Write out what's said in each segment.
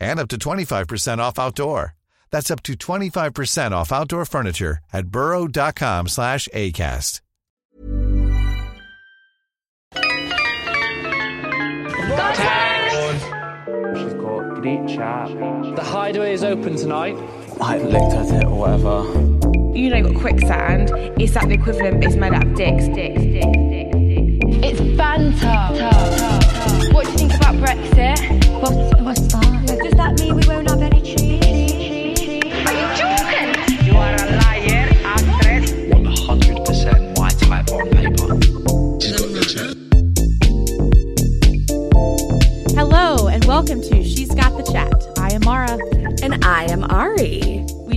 and up to 25% off outdoor. That's up to 25% off outdoor furniture at burrow.com slash ACAST. She's got great chat. The hideaway is open tonight. I looked at it or whatever. you know, you've got quicksand. It's like the equivalent, but it's made out of dicks, dicks, dicks, dicks, dicks.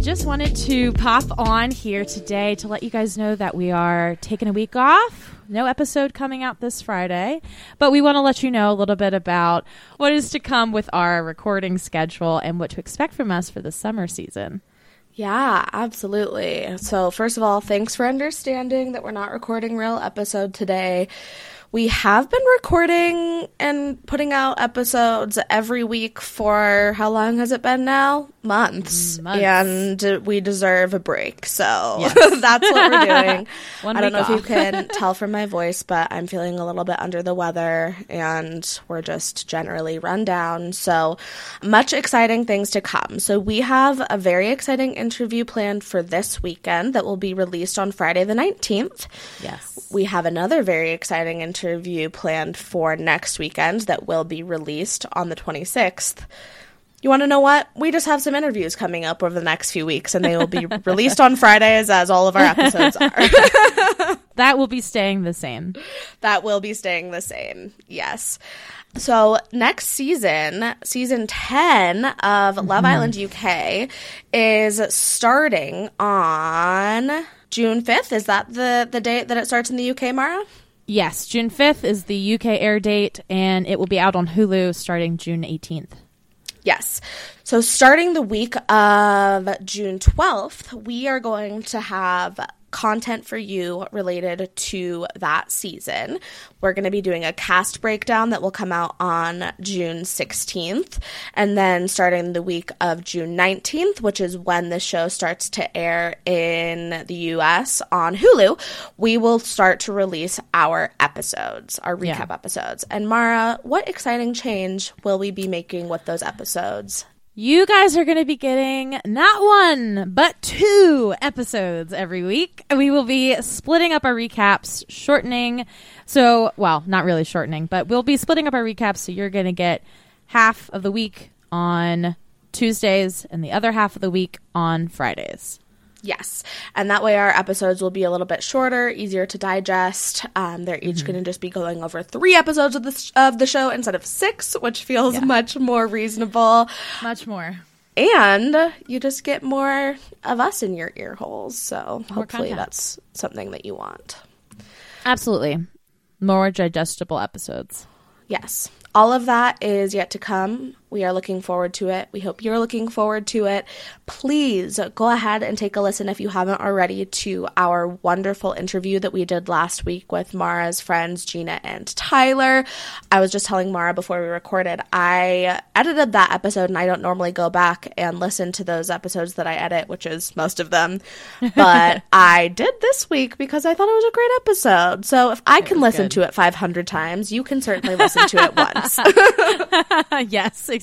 Just wanted to pop on here today to let you guys know that we are taking a week off. No episode coming out this Friday, but we want to let you know a little bit about what is to come with our recording schedule and what to expect from us for the summer season. Yeah, absolutely. So, first of all, thanks for understanding that we're not recording real episode today. We have been recording and putting out episodes every week for how long has it been now? Months. Months. And we deserve a break. So Yes. that's what we're doing. I don't know week if you can tell from my voice, but I'm feeling a little bit under the weather and we're just generally run down. So much exciting things to come. So we have a very exciting interview planned for this weekend that will be released on Friday the 19th. Yes. We have another very exciting interview planned for next weekend that will be released on the 26th. You want to know what? We just have some interviews coming up over the next few weeks, and they will be released on Fridays, as all of our episodes are. That will be staying the same. that will be staying the same. Yes. So next season, season 10 of Love mm-hmm. Island UK is starting on June 5th. Is that the the date that it starts in the UK, Mara? Yes, June 5th is the UK air date, and it will be out on Hulu starting June 18th. Yes. So starting the week of June 12th, we are going to have content for you related to that season. We're going to be doing a cast breakdown that will come out on June 16th. And then starting the week of June 19th, which is when the show starts to air in the US on Hulu, we will start to release our episodes, our recap Yeah. episodes. And Mara, what exciting change will we be making with those episodes? You guys are going to be getting not one, but two episodes every week. We will be splitting up our recaps, shortening. So, well, not really shortening, but we'll be splitting up our recaps. So you're going to get half of the week on Tuesdays and the other half of the week on Fridays. Yes. And that way our episodes will be a little bit shorter, easier to digest. Um, they're each going to just be going over three episodes of the, sh- of the show instead of six, which feels much more reasonable. Much more. And you just get more of us in your ear holes. So hopefully content. that's something that you want. Absolutely. More digestible episodes. Yes. All of that is yet to come We are looking forward to it. We hope you're looking forward to it. Please go ahead and take a listen if you haven't already to our wonderful interview that we did last week with Mara's friends, Gina and Tyler. I was just telling Mara before we recorded, I edited that episode and I don't normally go back and listen to those episodes that I edit, which is most of them. But I did this week because I thought it was a great episode. So if I can listen good. to it 500 times, you can certainly listen to it once. yes, exactly.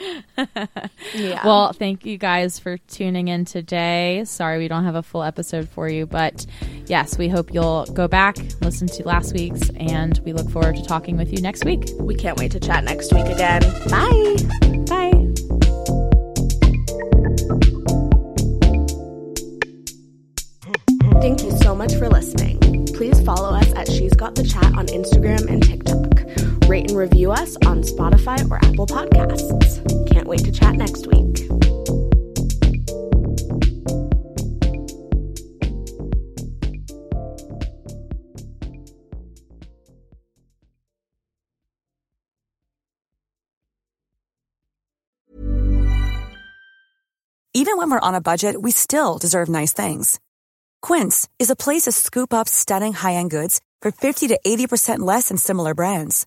Yeah. Well, thank you guys for tuning in today. Sorry we don't have a full episode for you, but yes, we hope you'll go back, listen to last week's, and we look forward to talking with you next week. we can't wait to chat next week again. Bye. Bye. Thank you so much for listening. Please follow us at She's Got the Chat on Instagram and TikTok. Rate and review us on Spotify or Apple Podcasts. Can't wait to chat next week. Even when we're on a budget, we still deserve nice things. Quince is a place to scoop up stunning high-end goods for 50 to 80% less than similar brands.